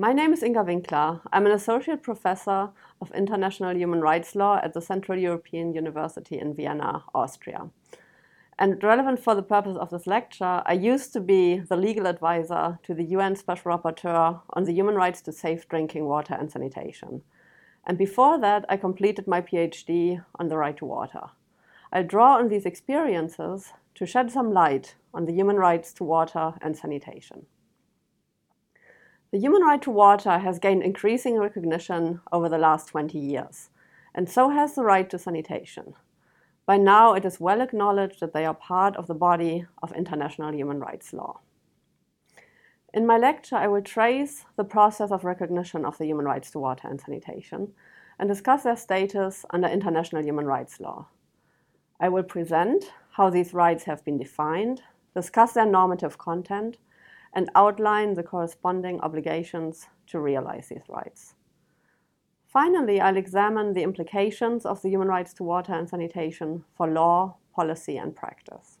My name is Inga Winkler. I'm an associate professor of international human rights law at the Central European University in Vienna, Austria. And relevant for the purpose of this lecture, I used to be the legal advisor to the UN Special Rapporteur on the human rights to safe drinking water and sanitation. And before that, I completed my PhD on the right to water. I draw on these experiences to shed some light on the human rights to water and sanitation. The human right to water has gained increasing recognition over the last 20 years, and so has the right to sanitation. By now, it is well acknowledged that they are part of the body of international human rights law. In my lecture, I will trace the process of recognition of the human rights to water and sanitation and discuss their status under international human rights law. I will present how these rights have been defined, discuss their normative content, and outline the corresponding obligations to realize these rights. Finally, I'll examine the implications of the human rights to water and sanitation for law, policy, and practice.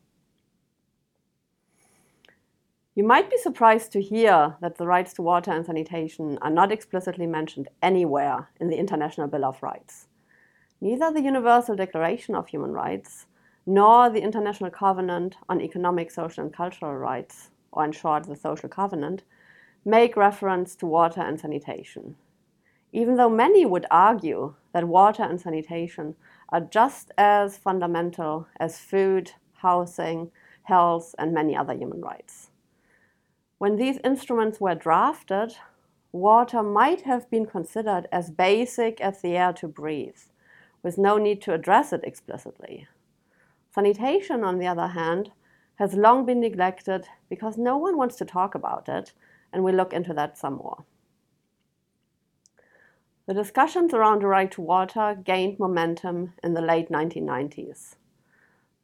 You might be surprised to hear that the rights to water and sanitation are not explicitly mentioned anywhere in the International Bill of Rights. Neither the Universal Declaration of Human Rights nor the International Covenant on Economic, Social, and Cultural Rights or in short, the social covenant, make reference to water and sanitation. Even though many would argue that water and sanitation are just as fundamental as food, housing, health, and many other human rights. When these instruments were drafted, water might have been considered as basic as the air to breathe, with no need to address it explicitly. Sanitation, on the other hand, has long been neglected because no one wants to talk about it, and we'll look into that some more. The discussions around the right to water gained momentum in the late 1990s.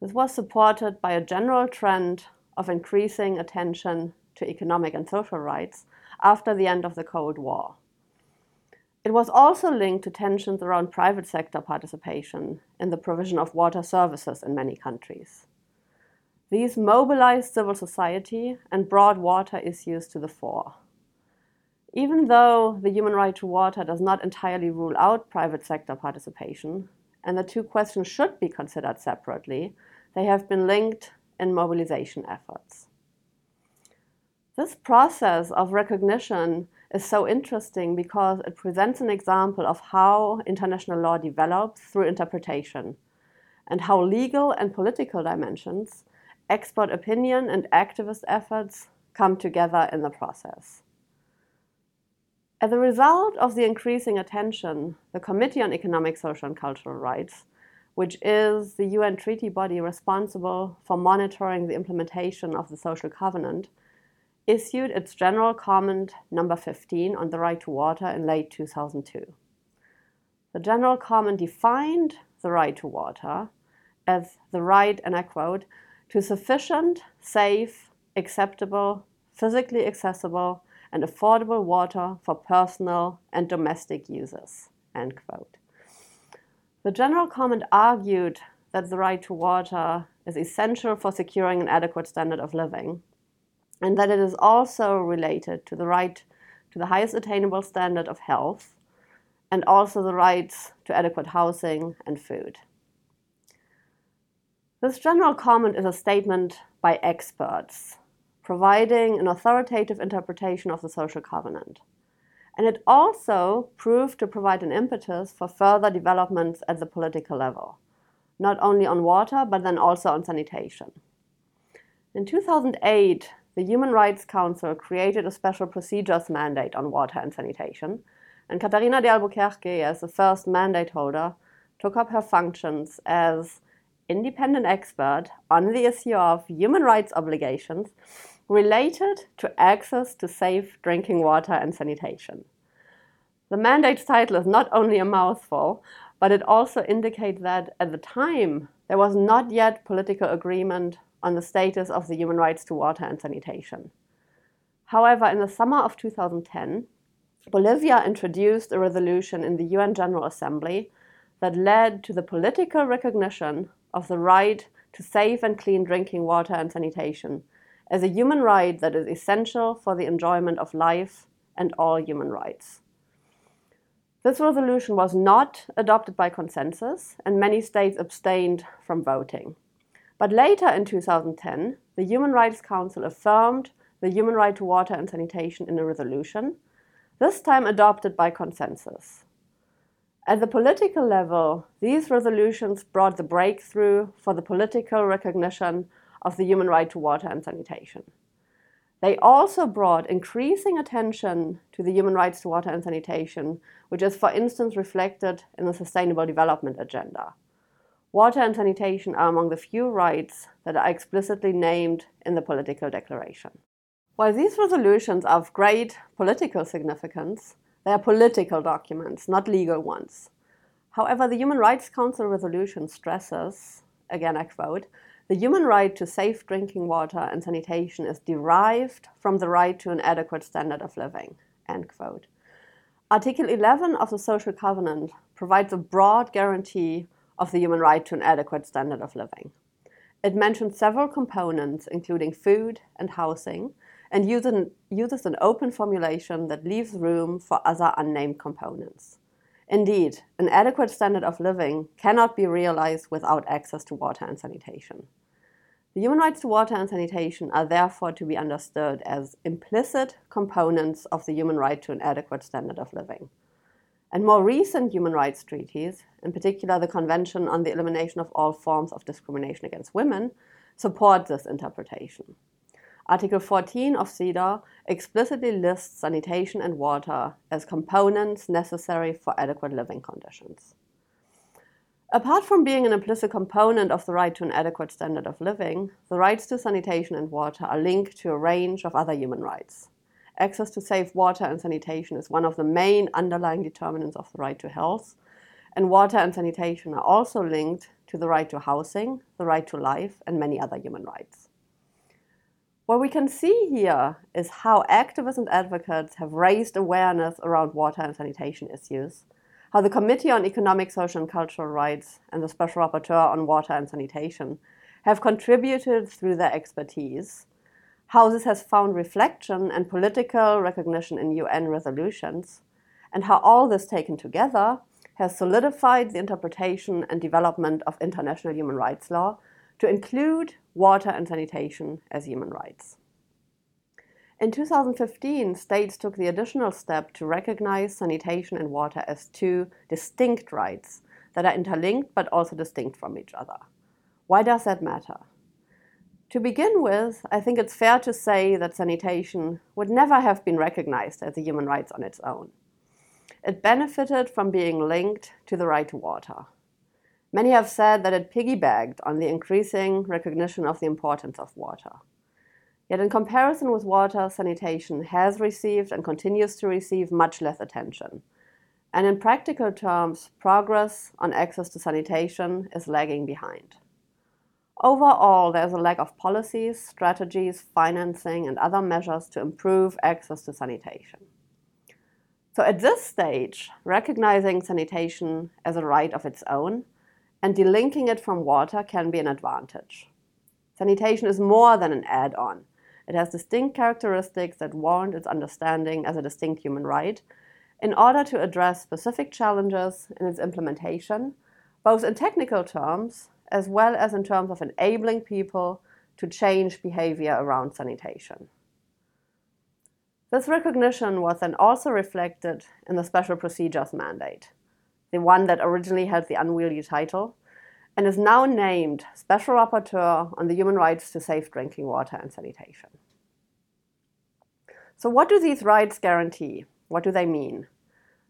This was supported by a general trend of increasing attention to economic and social rights after the end of the Cold War. It was also linked to tensions around private sector participation in the provision of water services in many countries. These mobilized civil society and brought water issues to the fore. Even though the human right to water does not entirely rule out private sector participation, and the two questions should be considered separately, they have been linked in mobilization efforts. This process of recognition is so interesting because it presents an example of how international law develops through interpretation and how legal and political dimensions expert opinion and activist efforts come together in the process. As a result of the increasing attention, the Committee on Economic, Social and Cultural Rights, which is the UN treaty body responsible for monitoring the implementation of the Social Covenant, issued its General Comment number 15 on the right to water in late 2002. The General Comment defined the right to water as the right, and I quote, to sufficient, safe, acceptable, physically accessible, and affordable water for personal and domestic uses. End quote. The general comment argued that the right to water is essential for securing an adequate standard of living, and that it is also related to the right to the highest attainable standard of health, and also the rights to adequate housing and food. This general comment is a statement by experts, providing an authoritative interpretation of the social covenant. And it also proved to provide an impetus for further developments at the political level, not only on water, but then also on sanitation. In 2008, the Human Rights Council created a special procedures mandate on water and sanitation, and Catarina de Albuquerque, as the first mandate holder, took up her functions as independent expert on the issue of human rights obligations related to access to safe drinking water and sanitation. The mandate's title is not only a mouthful, but it also indicates that at the time there was not yet political agreement on the status of the human rights to water and sanitation. However, in the summer of 2010, Bolivia introduced a resolution in the UN General Assembly that led to the political recognition of the right to safe and clean drinking water and sanitation as a human right that is essential for the enjoyment of life and all human rights. This resolution was not adopted by consensus, and many states abstained from voting. But later in 2010, the Human Rights Council affirmed the human right to water and sanitation in a resolution, this time adopted by consensus. At the political level, these resolutions brought the breakthrough for the political recognition of the human right to water and sanitation. They also brought increasing attention to the human rights to water and sanitation, which is, for instance, reflected in the Sustainable Development Agenda. Water and sanitation are among the few rights that are explicitly named in the political declaration. While these resolutions are of great political significance, they are political documents, not legal ones. However, the Human Rights Council resolution stresses, again I quote, the human right to safe drinking water and sanitation is derived from the right to an adequate standard of living. End quote. Article 11 of the Social Covenant provides a broad guarantee of the human right to an adequate standard of living. It mentions several components, including food and housing, and uses an open formulation that leaves room for other unnamed components. Indeed, an adequate standard of living cannot be realized without access to water and sanitation. The human rights to water and sanitation are therefore to be understood as implicit components of the human right to an adequate standard of living. And more recent human rights treaties, in particular the Convention on the Elimination of All Forms of Discrimination Against Women, support this interpretation. Article 14 of CEDAW explicitly lists sanitation and water as components necessary for adequate living conditions. Apart from being an implicit component of the right to an adequate standard of living, the rights to sanitation and water are linked to a range of other human rights. Access to safe water and sanitation is one of the main underlying determinants of the right to health, and water and sanitation are also linked to the right to housing, the right to life, and many other human rights. What we can see here is how activists and advocates have raised awareness around water and sanitation issues, how the Committee on Economic, Social and Cultural Rights and the Special Rapporteur on Water and Sanitation have contributed through their expertise, how this has found reflection and political recognition in UN resolutions, and how all this taken together has solidified the interpretation and development of international human rights law to include water and sanitation as human rights. In 2015, states took the additional step to recognize sanitation and water as two distinct rights that are interlinked but also distinct from each other. Why does that matter? To begin with, I think it's fair to say that sanitation would never have been recognized as a human right on its own. It benefited from being linked to the right to water. Many have said that it piggybacked on the increasing recognition of the importance of water. Yet, in comparison with water, sanitation has received and continues to receive much less attention. And in practical terms, progress on access to sanitation is lagging behind. Overall, there's a lack of policies, strategies, financing, and other measures to improve access to sanitation. So, at this stage, recognizing sanitation as a right of its own and delinking it from water can be an advantage. Sanitation is more than an add on. It has distinct characteristics that warrant its understanding as a distinct human right in order to address specific challenges in its implementation, both in technical terms as well as in terms of enabling people to change behavior around sanitation. This recognition was then also reflected in the special procedures mandate the one that originally held the unwieldy title, and is now named Special Rapporteur on the Human Rights to Safe Drinking Water and Sanitation. So, what do these rights guarantee? What do they mean?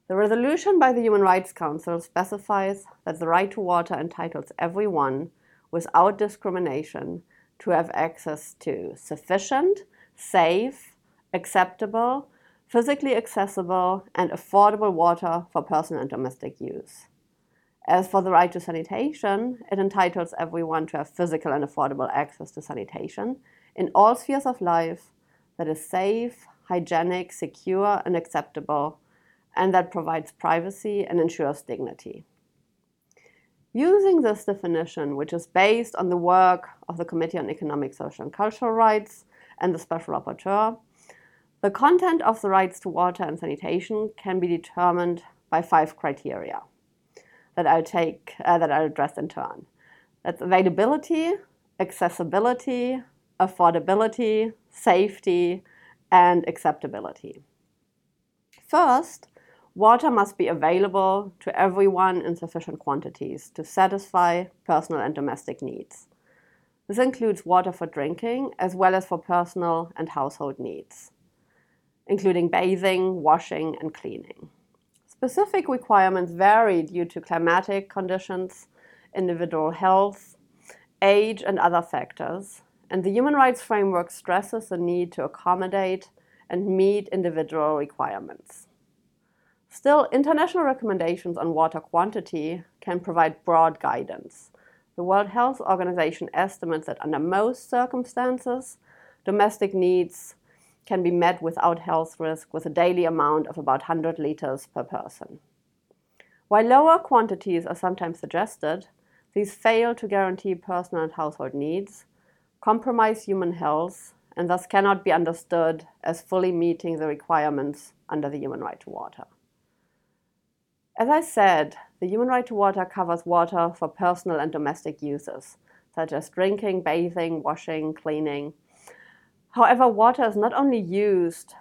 The resolution by the Human Rights Council specifies that the right to water entitles everyone, without discrimination, to have access to sufficient, safe, acceptable, physically accessible and affordable water for personal and domestic use. As for the right to sanitation, it entitles everyone to have physical and affordable access to sanitation in all spheres of life that is safe, hygienic, secure, and acceptable, and that provides privacy and ensures dignity. Using this definition, which is based on the work of the Committee on Economic, Social, and Cultural Rights and the Special Rapporteur, The content of the rights to water and sanitation can be determined by five criteria that I'll take uh, that I'll address in turn. That's availability, accessibility, affordability, safety, and acceptability. First, water must be available to everyone in sufficient quantities to satisfy personal and domestic needs. This includes water for drinking as well as for personal and household needs, including bathing, washing, and cleaning. Specific requirements vary due to climatic conditions, individual health, age, and other factors, and the human rights framework stresses the need to accommodate and meet individual requirements. Still, international recommendations on water quantity can provide broad guidance. The World Health Organization estimates that under most circumstances, domestic needs can be met without health risk with a daily amount of about 100 liters per person. While lower quantities are sometimes suggested, these fail to guarantee personal and household needs, compromise human health, and thus cannot be understood as fully meeting the requirements under the human right to water. As I said, the human right to water covers water for personal and domestic uses, such as drinking, bathing, washing, cleaning, However, water is not only used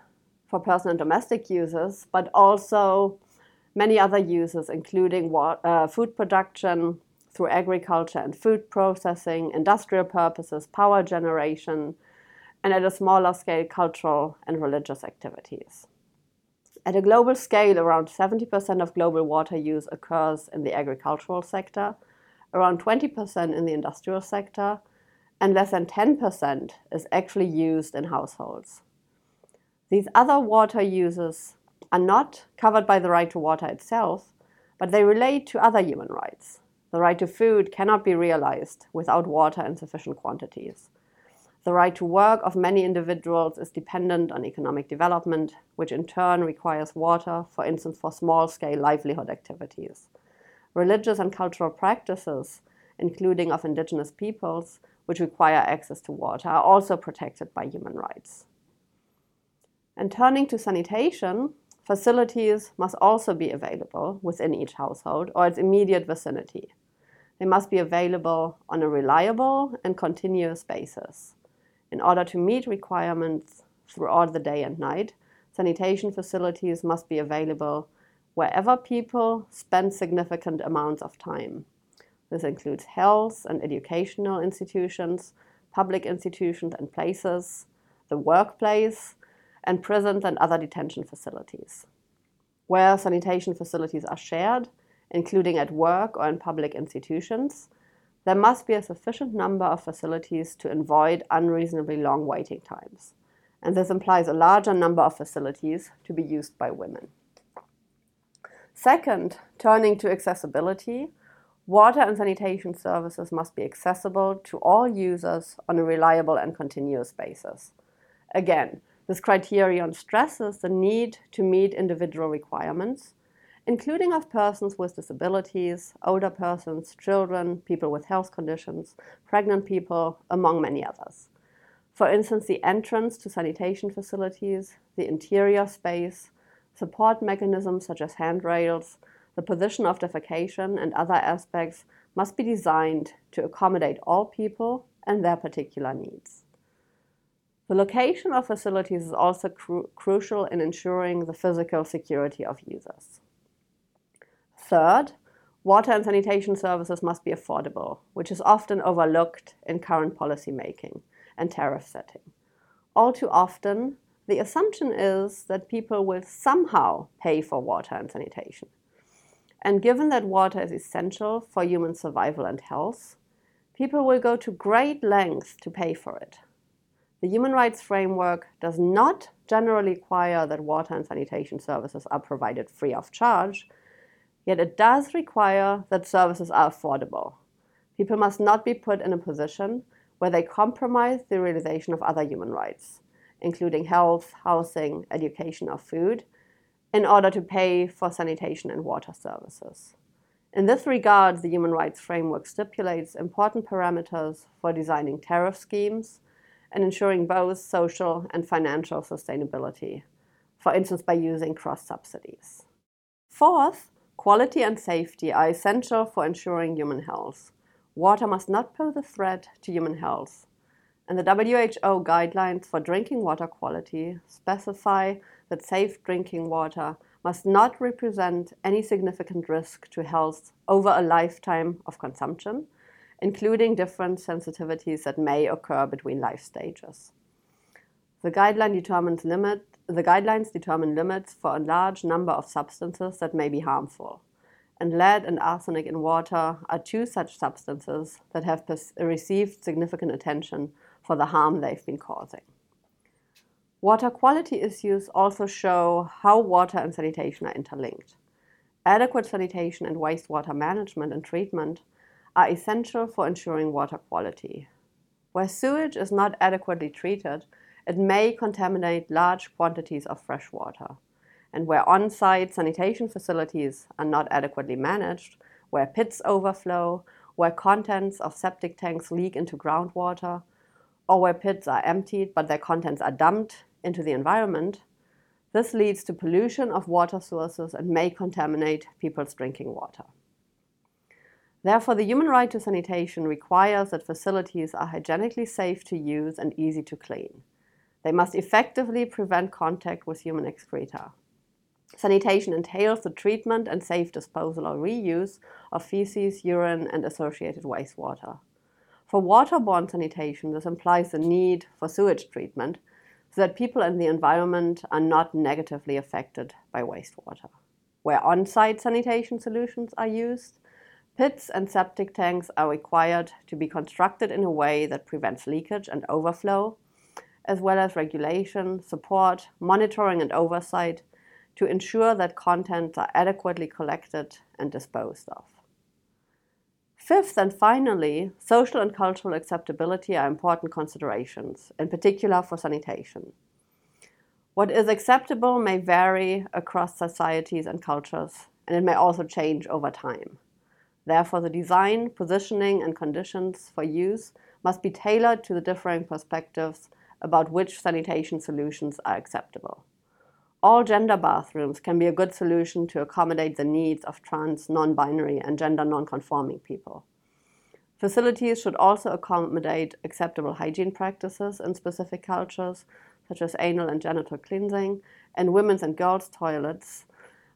for personal and domestic uses, but also many other uses, including uh, food production through agriculture and food processing, industrial purposes, power generation, and at a smaller scale, cultural and religious activities. At a global scale, around 70% of global water use occurs in the agricultural sector, around 20% in the industrial sector, and less than 10% is actually used in households. These other water uses are not covered by the right to water itself, but they relate to other human rights. The right to food cannot be realized without water in sufficient quantities. The right to work of many individuals is dependent on economic development, which in turn requires water, for instance, for small scale livelihood activities. Religious and cultural practices, including of indigenous peoples, which require access to water, are also protected by human rights. And turning to sanitation, facilities must also be available within each household or its immediate vicinity. They must be available on a reliable and continuous basis. In order to meet requirements throughout the day and night, sanitation facilities must be available wherever people spend significant amounts of time. This includes health and educational institutions, public institutions and places, the workplace, and prisons and other detention facilities. Where sanitation facilities are shared, including at work or in public institutions, there must be a sufficient number of facilities to avoid unreasonably long waiting times. And this implies a larger number of facilities to be used by women. Second, turning to accessibility, Water and sanitation services must be accessible to all users on a reliable and continuous basis. Again, this criterion stresses the need to meet individual requirements, including of persons with disabilities, older persons, children, people with health conditions, pregnant people, among many others. For instance, the entrance to sanitation facilities, the interior space, support mechanisms such as handrails, the position of defecation and other aspects must be designed to accommodate all people and their particular needs. The location of facilities is also cru crucial in ensuring the physical security of users. Third, water and sanitation services must be affordable, which is often overlooked in current policy making and tariff setting. All too often, the assumption is that people will somehow pay for water and sanitation. And given that water is essential for human survival and health, people will go to great lengths to pay for it. The human rights framework does not generally require that water and sanitation services are provided free of charge, yet it does require that services are affordable. People must not be put in a position where they compromise the realization of other human rights, including health, housing, education, or food, in order to pay for sanitation and water services. In this regard, the Human Rights Framework stipulates important parameters for designing tariff schemes and ensuring both social and financial sustainability, for instance, by using cross subsidies. Fourth, quality and safety are essential for ensuring human health. Water must not pose a threat to human health. And the WHO guidelines for drinking water quality specify that safe drinking water must not represent any significant risk to health over a lifetime of consumption, including different sensitivities that may occur between life stages. The, guideline limit, the guidelines determine limits for a large number of substances that may be harmful. And lead and arsenic in water are two such substances that have received significant attention for the harm they've been causing. Water quality issues also show how water and sanitation are interlinked. Adequate sanitation and wastewater management and treatment are essential for ensuring water quality. Where sewage is not adequately treated, it may contaminate large quantities of fresh water. And where on site sanitation facilities are not adequately managed, where pits overflow, where contents of septic tanks leak into groundwater, or where pits are emptied but their contents are dumped into the environment, this leads to pollution of water sources and may contaminate people's drinking water. Therefore, the human right to sanitation requires that facilities are hygienically safe to use and easy to clean. They must effectively prevent contact with human excreta. Sanitation entails the treatment and safe disposal or reuse of feces, urine, and associated wastewater. For waterborne sanitation, this implies the need for sewage treatment so that people and the environment are not negatively affected by wastewater. Where on site sanitation solutions are used, pits and septic tanks are required to be constructed in a way that prevents leakage and overflow, as well as regulation, support, monitoring, and oversight to ensure that contents are adequately collected and disposed of. Fifth and finally, social and cultural acceptability are important considerations, in particular for sanitation. What is acceptable may vary across societies and cultures, and it may also change over time. Therefore, the design, positioning, and conditions for use must be tailored to the differing perspectives about which sanitation solutions are acceptable. All gender bathrooms can be a good solution to accommodate the needs of trans, non binary, and gender non conforming people. Facilities should also accommodate acceptable hygiene practices in specific cultures, such as anal and genital cleansing, and women's and girls' toilets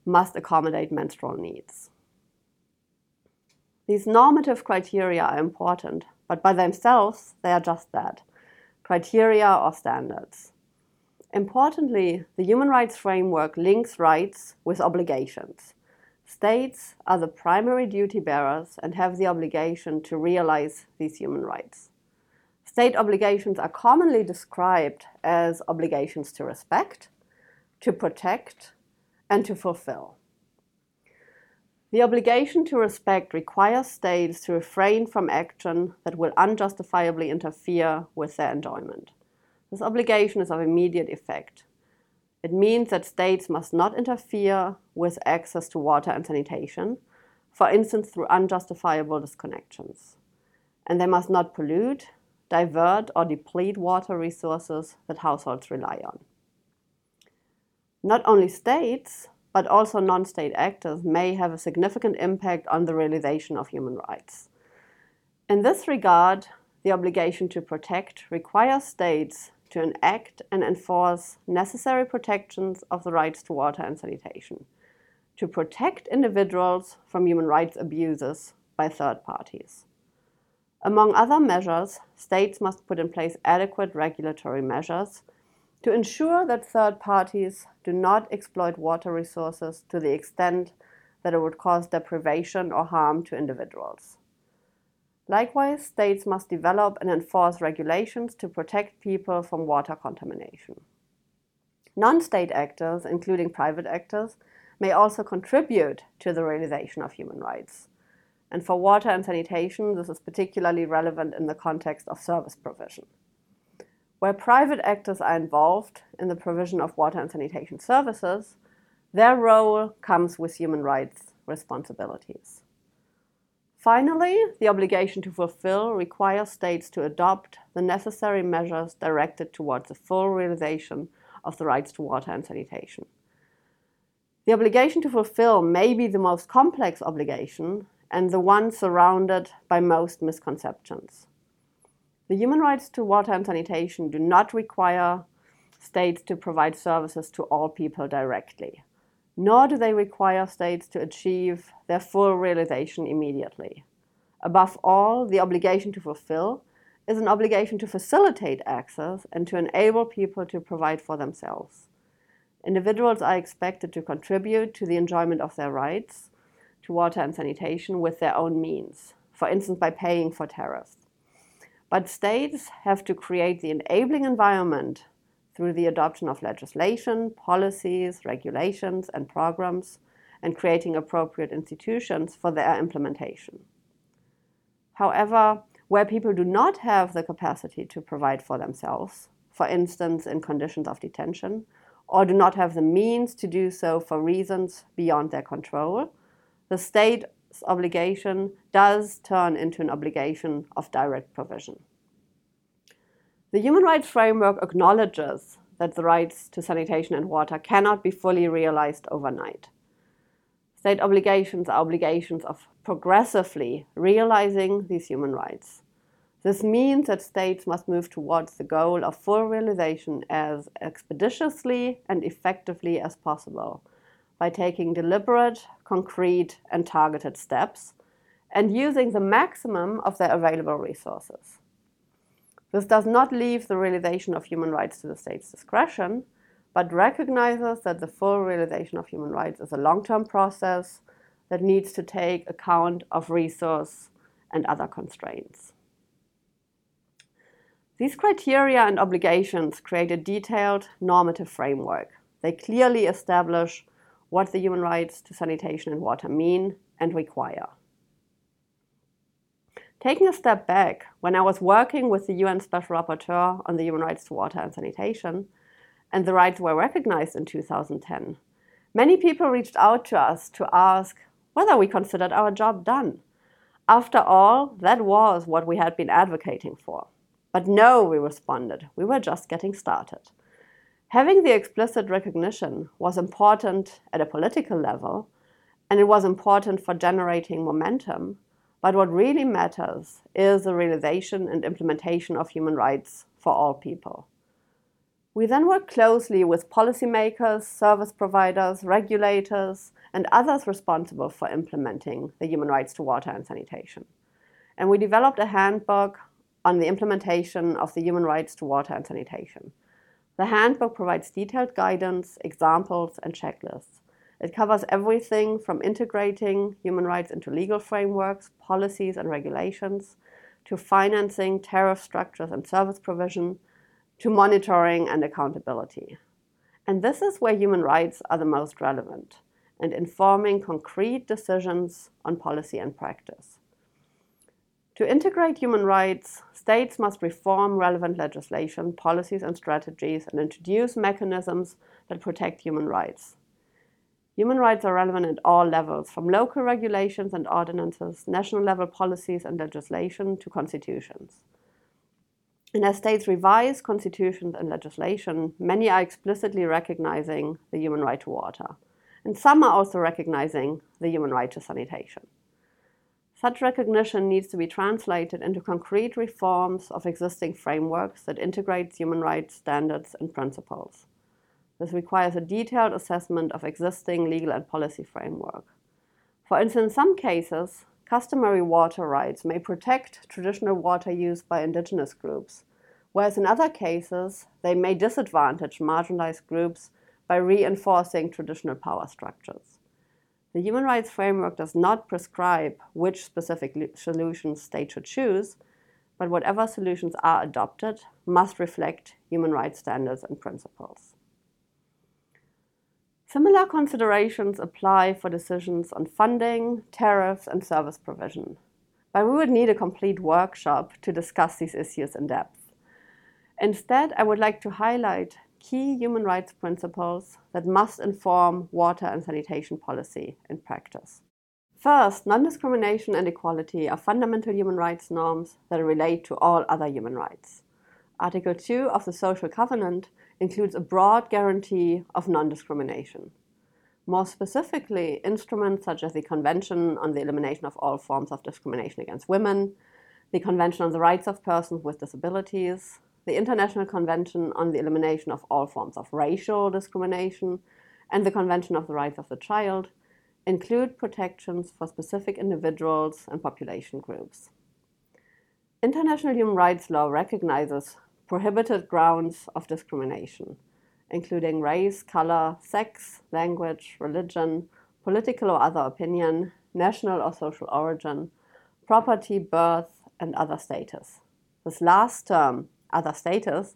must accommodate menstrual needs. These normative criteria are important, but by themselves, they are just that criteria or standards. Importantly, the human rights framework links rights with obligations. States are the primary duty bearers and have the obligation to realize these human rights. State obligations are commonly described as obligations to respect, to protect, and to fulfill. The obligation to respect requires states to refrain from action that will unjustifiably interfere with their enjoyment. This obligation is of immediate effect. It means that states must not interfere with access to water and sanitation, for instance, through unjustifiable disconnections. And they must not pollute, divert, or deplete water resources that households rely on. Not only states, but also non state actors may have a significant impact on the realization of human rights. In this regard, the obligation to protect requires states to enact and enforce necessary protections of the rights to water and sanitation, to protect individuals from human rights abuses by third parties. Among other measures, states must put in place adequate regulatory measures to ensure that third parties do not exploit water resources to the extent that it would cause deprivation or harm to individuals. Likewise, states must develop and enforce regulations to protect people from water contamination. Non state actors, including private actors, may also contribute to the realization of human rights. And for water and sanitation, this is particularly relevant in the context of service provision. Where private actors are involved in the provision of water and sanitation services, their role comes with human rights responsibilities. Finally, the obligation to fulfill requires states to adopt the necessary measures directed towards the full realization of the rights to water and sanitation. The obligation to fulfill may be the most complex obligation and the one surrounded by most misconceptions. The human rights to water and sanitation do not require states to provide services to all people directly, nor do they require states to achieve their full realization immediately. Above all, the obligation to fulfill is an obligation to facilitate access and to enable people to provide for themselves. Individuals are expected to contribute to the enjoyment of their rights to water and sanitation with their own means, for instance, by paying for tariffs. But states have to create the enabling environment through the adoption of legislation, policies, regulations, and programs, and creating appropriate institutions for their implementation. However, where people do not have the capacity to provide for themselves, for instance, in conditions of detention, or do not have the means to do so for reasons beyond their control, the state's obligation does turn into an obligation of direct provision. The human rights framework acknowledges that the rights to sanitation and water cannot be fully realized overnight. State obligations are obligations of progressively realizing these human rights. This means that states must move towards the goal of full realization as expeditiously and effectively as possible by taking deliberate, concrete, and targeted steps and using the maximum of their available resources. This does not leave the realization of human rights to the state's discretion, but recognizes that the full realization of human rights is a long term process that needs to take account of resource and other constraints. These criteria and obligations create a detailed normative framework. They clearly establish what the human rights to sanitation and water mean and require. Taking a step back, when I was working with the UN Special Rapporteur on the human rights to water and sanitation, and the rights were recognized in 2010, many people reached out to us to ask whether we considered our job done. After all, that was what we had been advocating for. But no, we responded, we were just getting started. Having the explicit recognition was important at a political level, and it was important for generating momentum. But what really matters is the realization and implementation of human rights for all people. We then work closely with policymakers, service providers, regulators, and others responsible for implementing the human rights to water and sanitation. And we developed a handbook on the implementation of the human rights to water and sanitation. The handbook provides detailed guidance, examples, and checklists. It covers everything from integrating human rights into legal frameworks, policies, and regulations, to financing, tariff structures, and service provision, to monitoring and accountability. And this is where human rights are the most relevant and informing concrete decisions on policy and practice. To integrate human rights, states must reform relevant legislation, policies, and strategies and introduce mechanisms that protect human rights. Human rights are relevant at all levels, from local regulations and ordinances, national level policies and legislation, to constitutions. And as states revise constitutions and legislation, many are explicitly recognizing the human right to water. And some are also recognizing the human right to sanitation. Such recognition needs to be translated into concrete reforms of existing frameworks that integrate human rights standards and principles. This requires a detailed assessment of existing legal and policy framework. For instance, in some cases, customary water rights may protect traditional water use by indigenous groups, whereas in other cases, they may disadvantage marginalized groups by reinforcing traditional power structures. The human rights framework does not prescribe which specific solutions states should choose, but whatever solutions are adopted must reflect human rights standards and principles. Similar considerations apply for decisions on funding, tariffs, and service provision. But we would need a complete workshop to discuss these issues in depth. Instead, I would like to highlight key human rights principles that must inform water and sanitation policy in practice. First, non discrimination and equality are fundamental human rights norms that relate to all other human rights. Article 2 of the Social Covenant includes a broad guarantee of non discrimination. More specifically, instruments such as the Convention on the Elimination of All Forms of Discrimination Against Women, the Convention on the Rights of Persons with Disabilities, the International Convention on the Elimination of All Forms of Racial Discrimination, and the Convention of the Rights of the Child include protections for specific individuals and population groups. International human rights law recognizes prohibited grounds of discrimination including race, color, sex, language, religion, political or other opinion, national or social origin, property, birth, and other status. This last term, other status,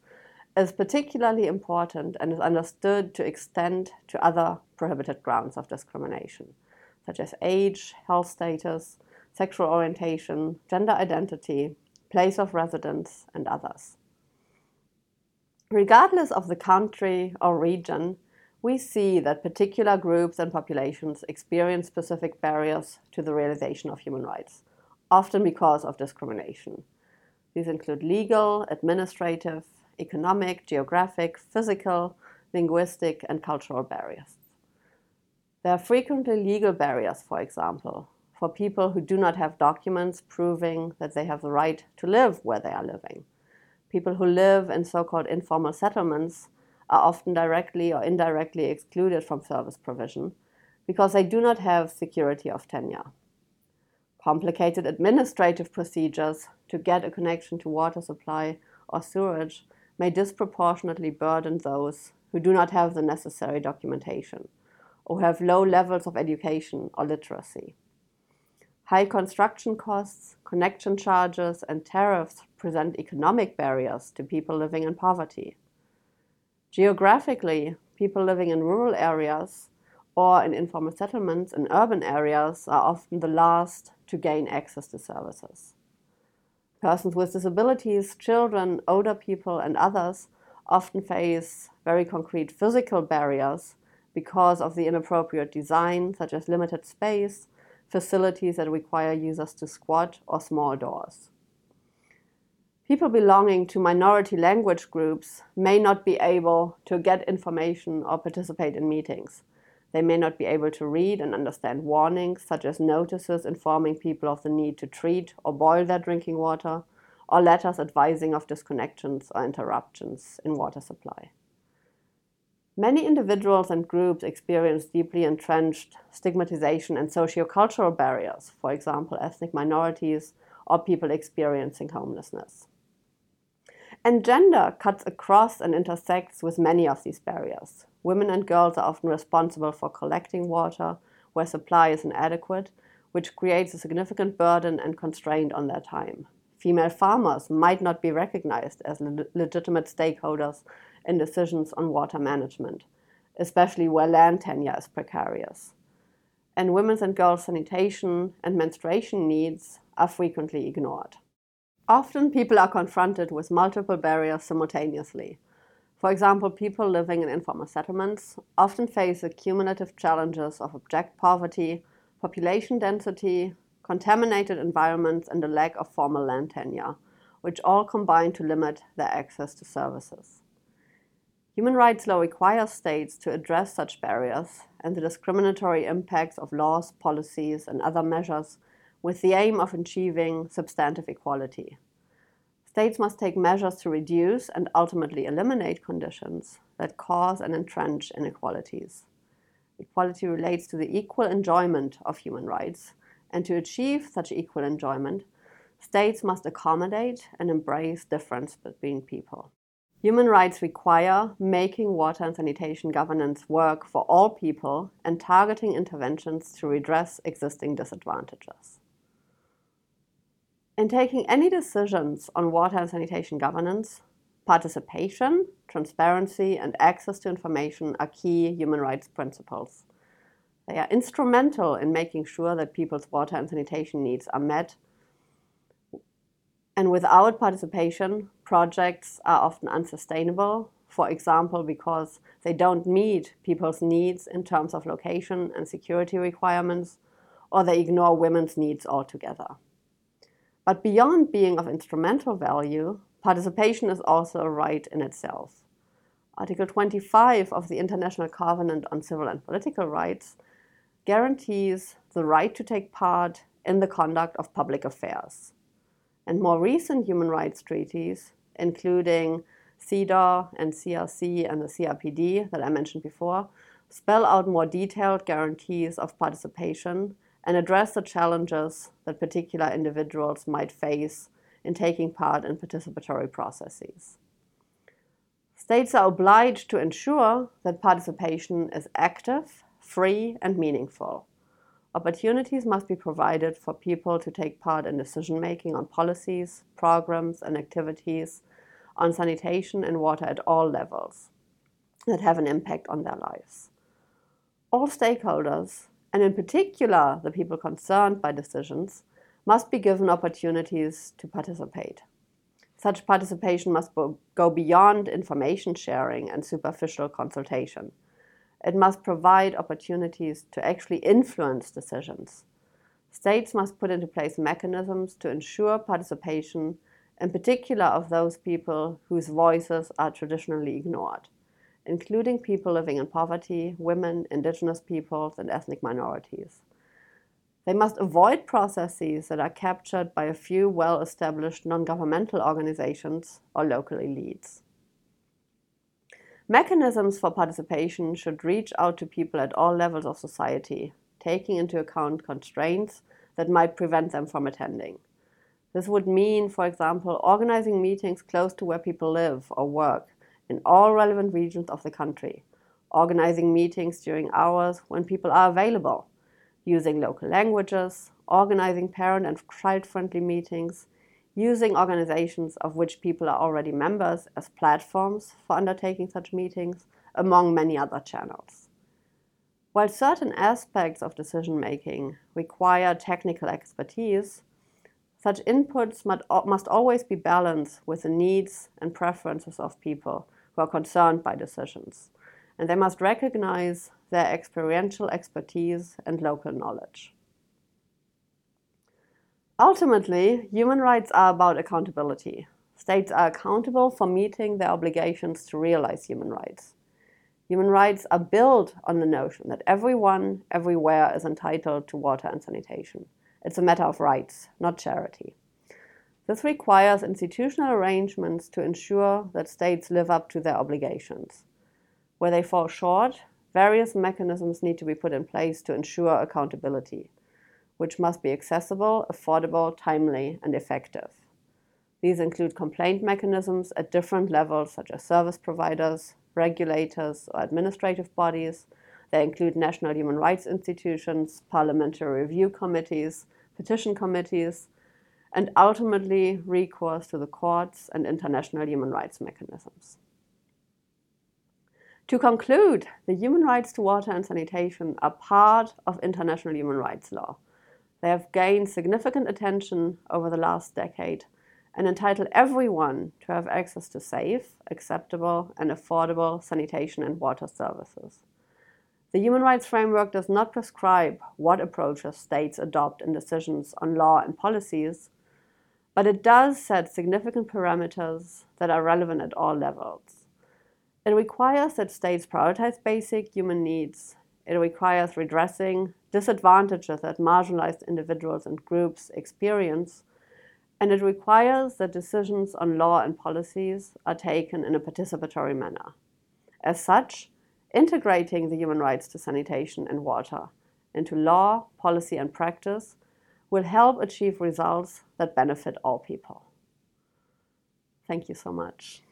is particularly important and is understood to extend to other prohibited grounds of discrimination, such as age, health status, sexual orientation, gender identity, place of residence, and others. Regardless of the country or region, we see that particular groups and populations experience specific barriers to the realization of human rights, often because of discrimination. These include legal, administrative, economic, geographic, physical, linguistic, and cultural barriers. There are frequently legal barriers, for example, for people who do not have documents proving that they have the right to live where they are living people who live in so called informal settlements are often directly or indirectly excluded from service provision because they do not have security of tenure. Complicated administrative procedures to get a connection to water supply or sewage may disproportionately burden those who do not have the necessary documentation or have low levels of education or literacy. High construction costs, connection charges, and tariffs present economic barriers to people living in poverty. Geographically, people living in rural areas or in informal settlements in urban areas are often the last to gain access to services. Persons with disabilities, children, older people, and others often face very concrete physical barriers because of the inappropriate design, such as limited space, facilities that require users to squat, or small doors. People belonging to minority language groups may not be able to get information or participate in meetings. They may not be able to read and understand warnings, such as notices informing people of the need to treat or boil their drinking water, or letters advising of disconnections or interruptions in water supply. Many individuals and groups experience deeply entrenched stigmatization and sociocultural barriers, for example, ethnic minorities or people experiencing homelessness. And gender cuts across and intersects with many of these barriers. Women and girls are often responsible for collecting water where supply is inadequate, which creates a significant burden and constraint on their time. Female farmers might not be recognized as le- legitimate stakeholders in decisions on water management, especially where land tenure is precarious. And women's and girls' sanitation and menstruation needs are frequently ignored. Often people are confronted with multiple barriers simultaneously. For example, people living in informal settlements often face the cumulative challenges of abject poverty, population density, contaminated environments, and a lack of formal land tenure, which all combine to limit their access to services. Human rights law requires states to address such barriers and the discriminatory impacts of laws, policies, and other measures with the aim of achieving substantive equality. States must take measures to reduce and ultimately eliminate conditions that cause and entrench inequalities. Equality relates to the equal enjoyment of human rights, and to achieve such equal enjoyment, states must accommodate and embrace difference between people. Human rights require making water and sanitation governance work for all people and targeting interventions to redress existing disadvantages. In taking any decisions on water and sanitation governance, participation, transparency, and access to information are key human rights principles. They are instrumental in making sure that people's water and sanitation needs are met and without participation, projects are often unsustainable, for example, because they don't meet people's needs in terms of location and security requirements, or they ignore women's needs altogether. But beyond being of instrumental value, participation is also a right in itself. Article 25 of the International Covenant on Civil and Political Rights guarantees the right to take part in the conduct of public affairs. And more recent human rights treaties, including CEDAW and CRC and the CRPD that I mentioned before, spell out more detailed guarantees of participation and address the challenges that particular individuals might face in taking part in participatory processes. States are obliged to ensure that participation is active, free, and meaningful. Opportunities must be provided for people to take part in decision making on policies, programs, and activities on sanitation and water at all levels that have an impact on their lives. All stakeholders, and in particular the people concerned by decisions, must be given opportunities to participate. Such participation must go beyond information sharing and superficial consultation. It must provide opportunities to actually influence decisions. States must put into place mechanisms to ensure participation, in particular of those people whose voices are traditionally ignored including people living in poverty, women, indigenous peoples, and ethnic minorities. They must avoid processes that are captured by a few well established non governmental organizations or local elites. Mechanisms for participation should reach out to people at all levels of society, taking into account constraints that might prevent them from attending. This would mean, for example, organizing meetings close to where people live or work in all relevant regions of the country, organizing meetings during hours when people are available, using local languages, organizing parent and child friendly meetings, using organizations of which people are already members as platforms for undertaking such meetings, among many other channels. While certain aspects of decision making require technical expertise, such inputs must always be balanced with the needs and preferences of people who are concerned by decisions, and they must recognize their experiential expertise and local knowledge. Ultimately, human rights are about accountability. States are accountable for meeting their obligations to realize human rights. Human rights are built on the notion that everyone, everywhere is entitled to water and sanitation. It's a matter of rights, not charity. This requires institutional arrangements to ensure that states live up to their obligations. Where they fall short, various mechanisms need to be put in place to ensure accountability, which must be accessible, affordable, timely, and effective. These include complaint mechanisms at different levels, such as service providers, regulators, or administrative bodies. They include national human rights institutions, parliamentary review committees, petition committees, and ultimately recourse to the courts and international human rights mechanisms. To conclude, the human rights to water and sanitation are part of international human rights law. They have gained significant attention over the last decade and entitle everyone to have access to safe, acceptable, and affordable sanitation and water services. The human rights framework does not prescribe what approaches states adopt in decisions on law and policies, but it does set significant parameters that are relevant at all levels. It requires that states prioritize basic human needs. It requires redressing disadvantages that marginalized individuals and groups experience. And it requires that decisions on law and policies are taken in a participatory manner. As such, integrating the human rights to sanitation and water into law, policy, and practice will help achieve results that benefit all people. Thank you so much.